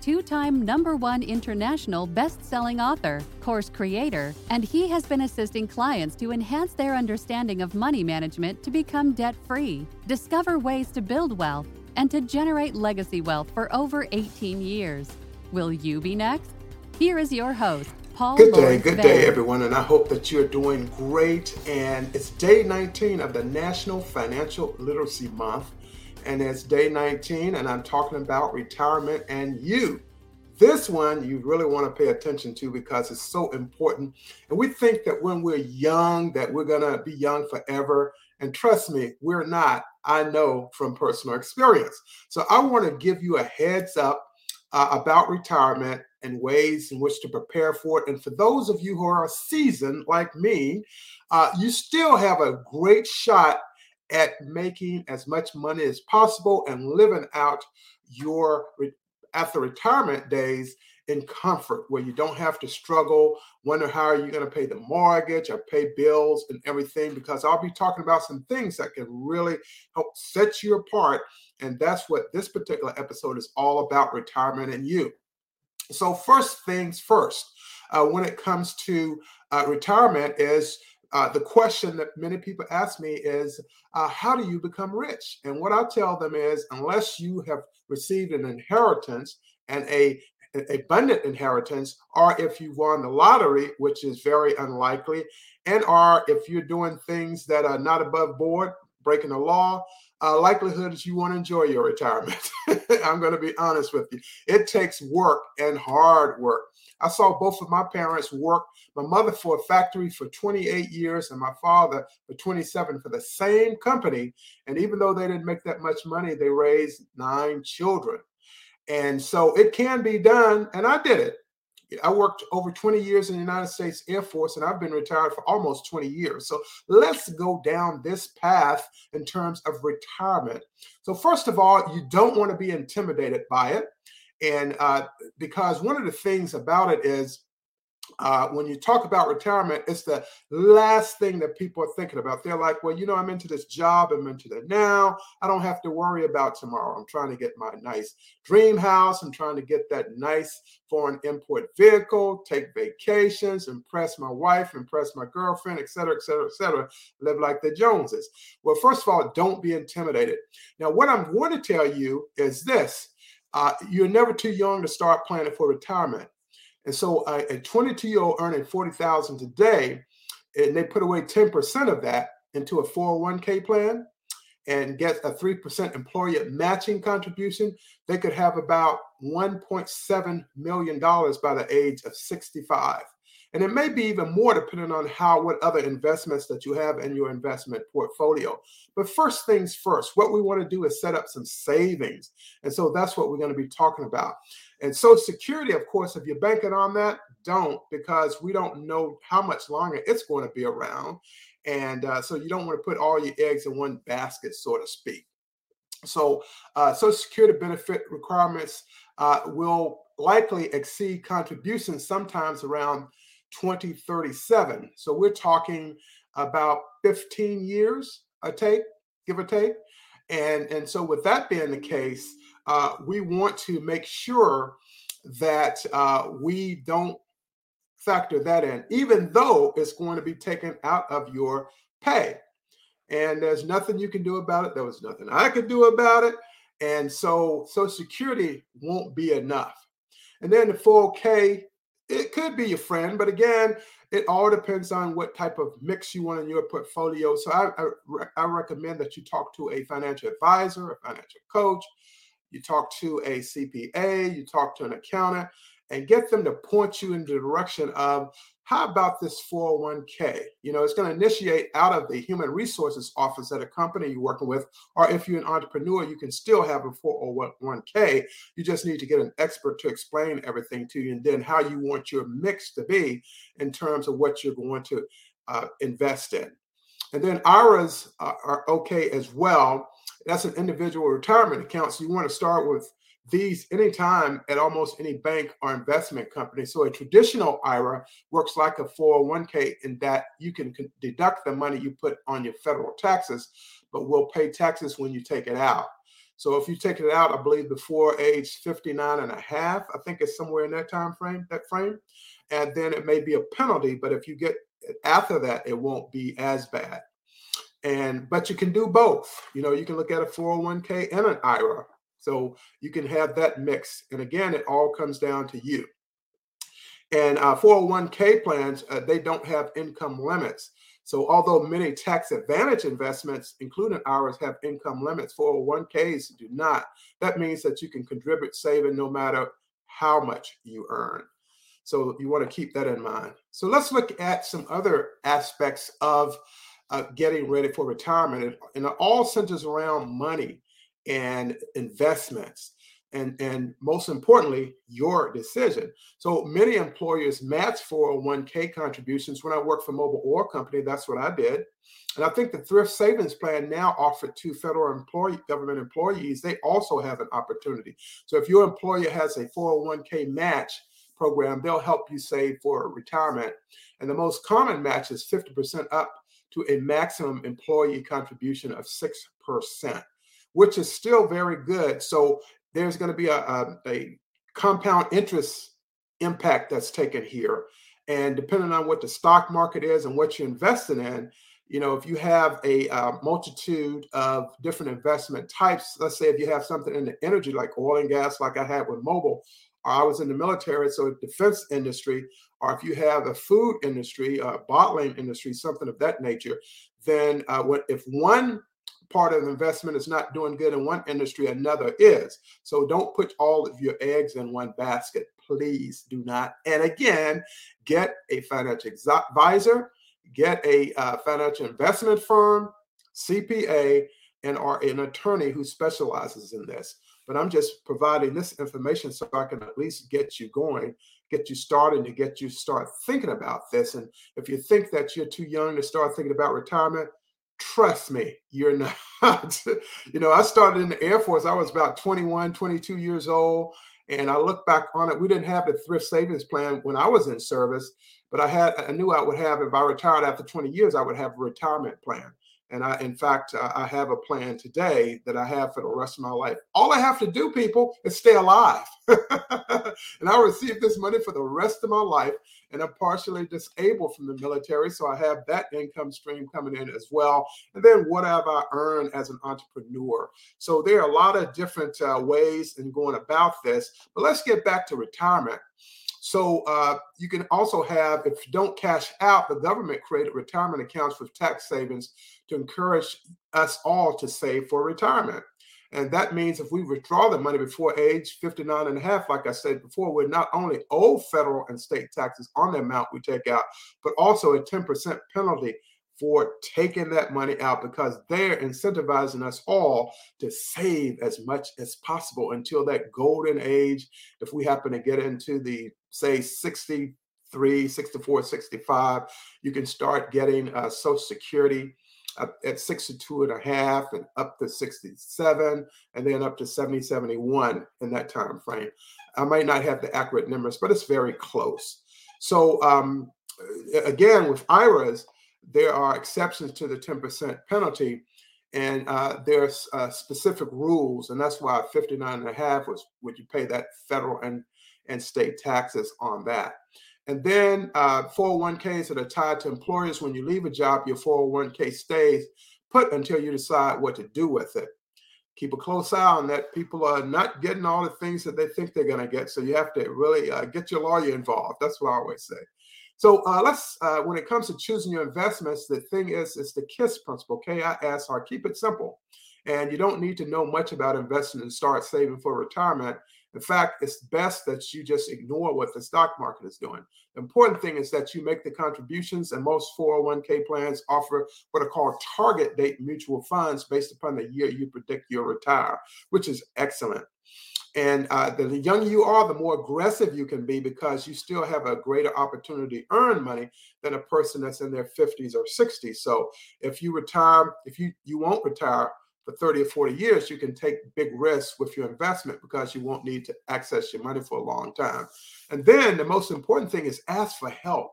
two time number one international best selling author, course creator, and he has been assisting clients to enhance their understanding of money management to become debt free, discover ways to build wealth, and to generate legacy wealth for over 18 years. Will you be next? Here is your host, Paul. Good day, Lawrence good day, everyone, and I hope that you're doing great. And it's day 19 of the National Financial Literacy Month and it's day 19 and i'm talking about retirement and you. This one you really want to pay attention to because it's so important. And we think that when we're young that we're going to be young forever. And trust me we're not i know from personal experience. So i want to give you a heads up uh, about retirement and ways in which to prepare for it. And for those of you who are seasoned like me uh, you still have a great shot at making as much money as possible and living out your after retirement days in comfort where you don't have to struggle wonder how are you're going to pay the mortgage or pay bills and everything because i'll be talking about some things that can really help set you apart and that's what this particular episode is all about retirement and you. So first things first uh, when it comes to uh, retirement is uh, the question that many people ask me is, uh, how do you become rich? And what I tell them is, unless you have received an inheritance and a abundant inheritance, or if you won the lottery, which is very unlikely, and or if you're doing things that are not above board, breaking the law, uh, likelihood is you want to enjoy your retirement. I'm going to be honest with you. It takes work and hard work. I saw both of my parents work. My mother for a factory for 28 years, and my father for 27 for the same company. And even though they didn't make that much money, they raised nine children. And so it can be done, and I did it. I worked over 20 years in the United States Air Force, and I've been retired for almost 20 years. So let's go down this path in terms of retirement. So, first of all, you don't want to be intimidated by it. And uh, because one of the things about it is uh, when you talk about retirement, it's the last thing that people are thinking about. They're like, well, you know, I'm into this job, I'm into that now. I don't have to worry about tomorrow. I'm trying to get my nice dream house. I'm trying to get that nice foreign import vehicle, take vacations, impress my wife, impress my girlfriend, et cetera, et cetera, et cetera. Live like the Joneses. Well, first of all, don't be intimidated. Now, what I'm going to tell you is this. Uh, you're never too young to start planning for retirement. And so a 22 year old earning 40,000 today, and they put away 10% of that into a 401k plan and get a 3% employer matching contribution, they could have about $1.7 million by the age of 65. And it may be even more depending on how what other investments that you have in your investment portfolio. But first things first, what we want to do is set up some savings. And so that's what we're going to be talking about. And Social Security, of course, if you're banking on that, don't because we don't know how much longer it's going to be around. And uh, so you don't want to put all your eggs in one basket, so to speak. So, uh, Social Security benefit requirements uh, will likely exceed contributions sometimes around 2037. So we're talking about 15 years a take, give or take. And, and so with that being the case, uh, we want to make sure that uh, we don't factor that in, even though it's going to be taken out of your pay. And there's nothing you can do about it. There was nothing I could do about it. And so Social Security won't be enough. And then the 4K it could be your friend, but again, it all depends on what type of mix you want in your portfolio. So I, I, I, recommend that you talk to a financial advisor, a financial coach, you talk to a CPA, you talk to an accountant, and get them to point you in the direction of how about this 401k? You know, it's going to initiate out of the human resources office at a company you're working with, or if you're an entrepreneur, you can still have a 401k. You just need to get an expert to explain everything to you and then how you want your mix to be in terms of what you're going to uh, invest in. And then IRAs are, okay as well. That's an individual retirement account. So you want to start with these anytime at almost any bank or investment company. So a traditional IRA works like a 401k in that you can deduct the money you put on your federal taxes, but will pay taxes when you take it out. So if you take it out, I believe before age 59 and a half, I think it's somewhere in that time frame, that frame, and then it may be a penalty, but if you get after that, it won't be as bad. And but you can do both. You know, you can look at a 401k and an IRA so you can have that mix. And again, it all comes down to you. And uh, 401k plans, uh, they don't have income limits. So although many tax advantage investments, including ours, have income limits, 401ks do not. That means that you can contribute saving no matter how much you earn. So you want to keep that in mind. So let's look at some other aspects of uh, getting ready for retirement. And it all centers around money and investments and and most importantly your decision so many employers match 401k contributions when i worked for Mobil oil company that's what i did and i think the thrift savings plan now offered to federal employee government employees they also have an opportunity so if your employer has a 401k match program they'll help you save for retirement and the most common match is 50% up to a maximum employee contribution of 6% which is still very good. So there's going to be a, a, a compound interest impact that's taken here. And depending on what the stock market is and what you're investing in, you know, if you have a uh, multitude of different investment types, let's say if you have something in the energy like oil and gas, like I had with Mobil, or I was in the military, so defense industry, or if you have a food industry, a bottling industry, something of that nature, then uh, what if one part of investment is not doing good in one industry, another is. So don't put all of your eggs in one basket. Please do not. And again, get a financial advisor, get a uh, financial investment firm, CPA, and or an attorney who specializes in this. But I'm just providing this information so I can at least get you going, get you started, to get you start thinking about this. And if you think that you're too young to start thinking about retirement, trust me, you're not. you know, I started in the Air Force, I was about 21, 22 years old. And I look back on it, we didn't have the thrift savings plan when I was in service, but I had, I knew I would have, if I retired after 20 years, I would have a retirement plan. And I, in fact, I have a plan today that I have for the rest of my life. All I have to do, people, is stay alive. and I'll receive this money for the rest of my life. And I'm partially disabled from the military. So I have that income stream coming in as well. And then what have I earned as an entrepreneur? So there are a lot of different uh, ways in going about this. But let's get back to retirement. So uh, you can also have, if you don't cash out, the government created retirement accounts with tax savings to encourage us all to save for retirement. And that means if we withdraw the money before age 59 and a half, like I said before, we're not only owe federal and state taxes on the amount we take out, but also a 10% penalty for taking that money out because they're incentivizing us all to save as much as possible until that golden age. If we happen to get into the, say, 63, 64, 65, you can start getting uh, Social Security at 62 and a half and up to 67 and then up to 70 71 in that time frame i might not have the accurate numbers but it's very close so um, again with iras there are exceptions to the 10% penalty and uh, there's uh, specific rules and that's why 59 and a half was would you pay that federal and and state taxes on that. And then uh, 401ks that are tied to employers. When you leave a job your 401k stays put until you decide what to do with it. Keep a close eye on that. People are not getting all the things that they think they're going to get so you have to really uh, get your lawyer involved. That's what i always say so uh, let's, uh, when it comes to choosing your investments, the thing is, it's the KISS principle, K-I-S-R. Keep it simple. And you don't need to know much about investing and start saving for retirement. In fact, it's best that you just ignore what the stock market is doing. The important thing is that you make the contributions, and most 401k plans offer what are called target date mutual funds based upon the year you predict you'll retire, which is excellent. And uh, the younger you are, the more aggressive you can be because you still have a greater opportunity to earn money than a person that's in their 50s or 60s. So if you retire, if you you won't retire for 30 or 40 years, you can take big risks with your investment because you won't need to access your money for a long time. And then the most important thing is ask for help.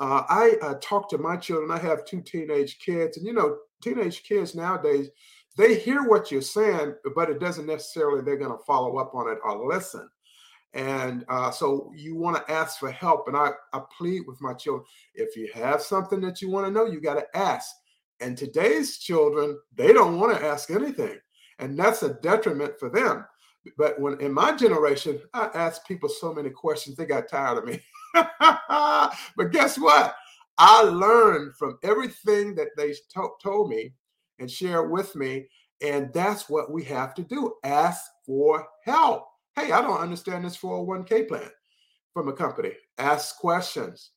Uh, I uh, talk to my children. I have two teenage kids, and you know, teenage kids nowadays they hear what you're saying, but it doesn't necessarily they're going to follow up on it or listen. And uh, so you want to ask for help. And I, I plead with my children if you have something that you want to know, you got to ask. And today's children, they don't want to ask anything. And that's a detriment for them. But when in my generation, I asked people so many questions, they got tired of me. but guess what? I learned from everything that they to- told me and share with me. And that's what we have to do ask for help. Hey, I don't understand this 401k plan from a company. Ask questions.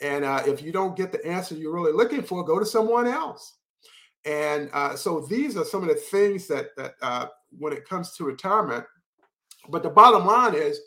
And uh, if you don't get the answer you're really looking for, go to someone else. And uh, so these are some of the things that, that uh, when it comes to retirement, but the bottom line is,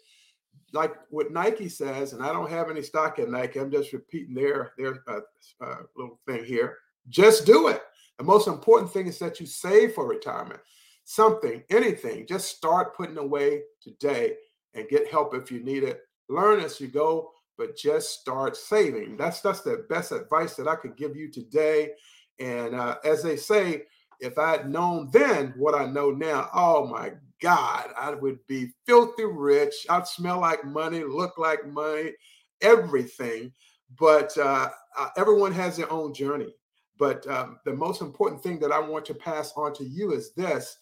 like what Nike says, and I don't have any stock in Nike. I'm just repeating their their uh, uh, little thing here. Just do it. The most important thing is that you save for retirement. Something, anything, just start putting away today and get help if you need it. Learn as you go, but just start saving. That's that's the best advice that I could give you today. And uh, as they say, if I had known then what I know now, oh my God, I would be filthy rich. I'd smell like money, look like money, everything. But uh, uh, everyone has their own journey. But um, the most important thing that I want to pass on to you is this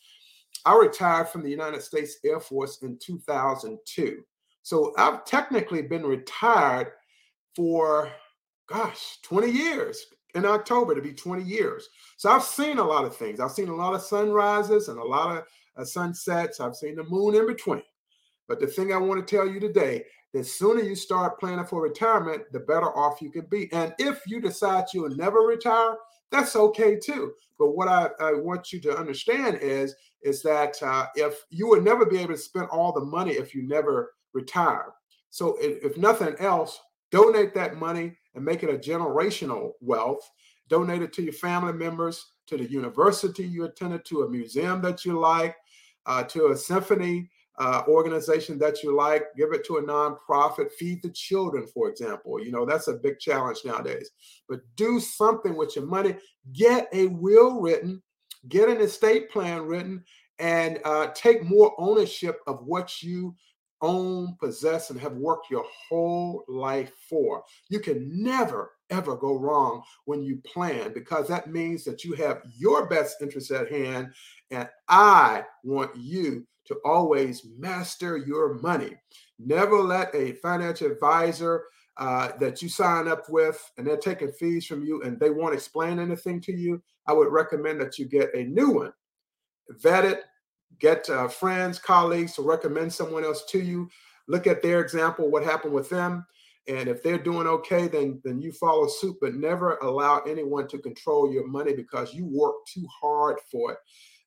I retired from the United States Air Force in 2002. So I've technically been retired for, gosh, 20 years in October to be 20 years. So I've seen a lot of things. I've seen a lot of sunrises and a lot of uh, sunsets. I've seen the moon in between. But the thing I want to tell you today the sooner you start planning for retirement, the better off you can be. And if you decide you'll never retire, that's okay too. But what I, I want you to understand is, is that uh, if you will never be able to spend all the money if you never retire. So if, if nothing else, donate that money and make it a generational wealth. Donate it to your family members, to the university you attended, to a museum that you like, uh, to a symphony uh, organization that you like, give it to a nonprofit, feed the children, for example. You know, that's a big challenge nowadays. But do something with your money. Get a will written, get an estate plan written, and uh, take more ownership of what you own, possess, and have worked your whole life for. You can never, ever go wrong when you plan because that means that you have your best interest at hand. And I want you to always master your money. Never let a financial advisor uh, that you sign up with and they're taking fees from you and they won't explain anything to you. I would recommend that you get a new one. Vet it, get uh, friends, colleagues to recommend someone else to you. Look at their example, what happened with them. And if they're doing okay, then, then you follow suit, but never allow anyone to control your money because you work too hard for it.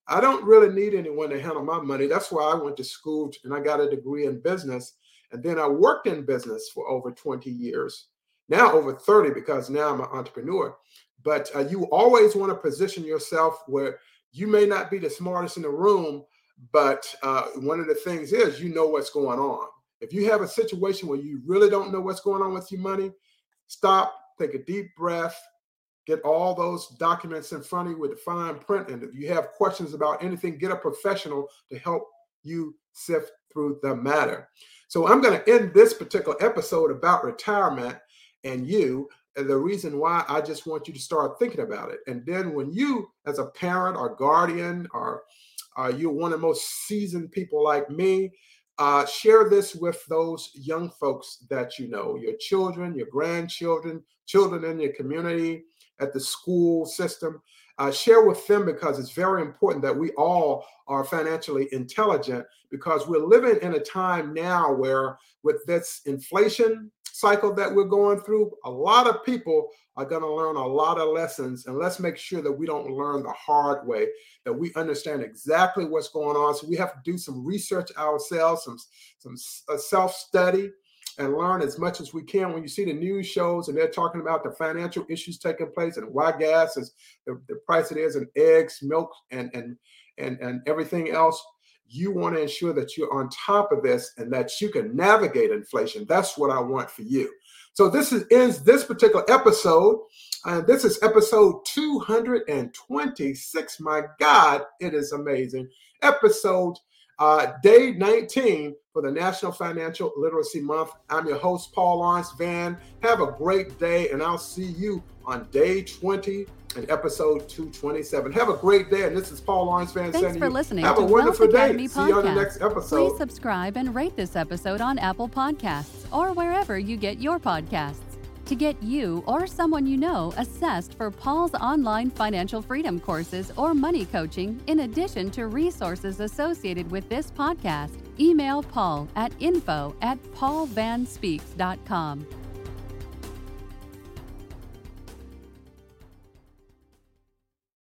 I don't really need anyone to handle my money. That's why I went to school and I got a degree in business. And then I worked in business for over 20 years, now over 30, because now I'm an entrepreneur. But uh, you always want to position yourself where you may not be the smartest in the room, but uh, one of the things is you know what's going on. If you have a situation where you really don't know what's going on with your money, stop, take a deep breath, get all those documents in front of you with the fine print. And if you have questions about anything, get a professional to help you sift through the matter. So I'm going to end this particular episode about retirement and you. And the reason why I just want you to start thinking about it. And then when you, as a parent or guardian, or uh, you're one of the most seasoned people like me, uh, share this with those young folks that you know, your children, your grandchildren, children in your community, at the school system. Uh, share with them because it's very important that we all are financially intelligent because we're living in a time now where, with this inflation cycle that we're going through, a lot of people are going to learn a lot of lessons. And let's make sure that we don't learn the hard way, that we understand exactly what's going on. So we have to do some research ourselves, some, some uh, self study and learn as much as we can. When you see the news shows and they're talking about the financial issues taking place and why gas is the, the price it is, and eggs, milk, and and and and everything else, you want to ensure that you're on top of this and that you can navigate inflation. That's what I want for you. So this is ends this particular episode. And this is episode 226. My God, it is amazing. Episode uh, day 19 for the National Financial Literacy Month. I'm your host, Paul Lawrence Van. Have a great day, and I'll see you on day 20 and episode 227. Have a great day, and this is Paul Lawrence Van. Thanks for listening Have to a wonderful Wealth day. Academy See you on the Podcast. next episode. Please subscribe and rate this episode on Apple Podcasts or wherever you get your podcasts. To get you or someone you know assessed for Paul's online financial freedom courses or money coaching, in addition to resources associated with this podcast, email Paul at info at paulvanspeaks.com.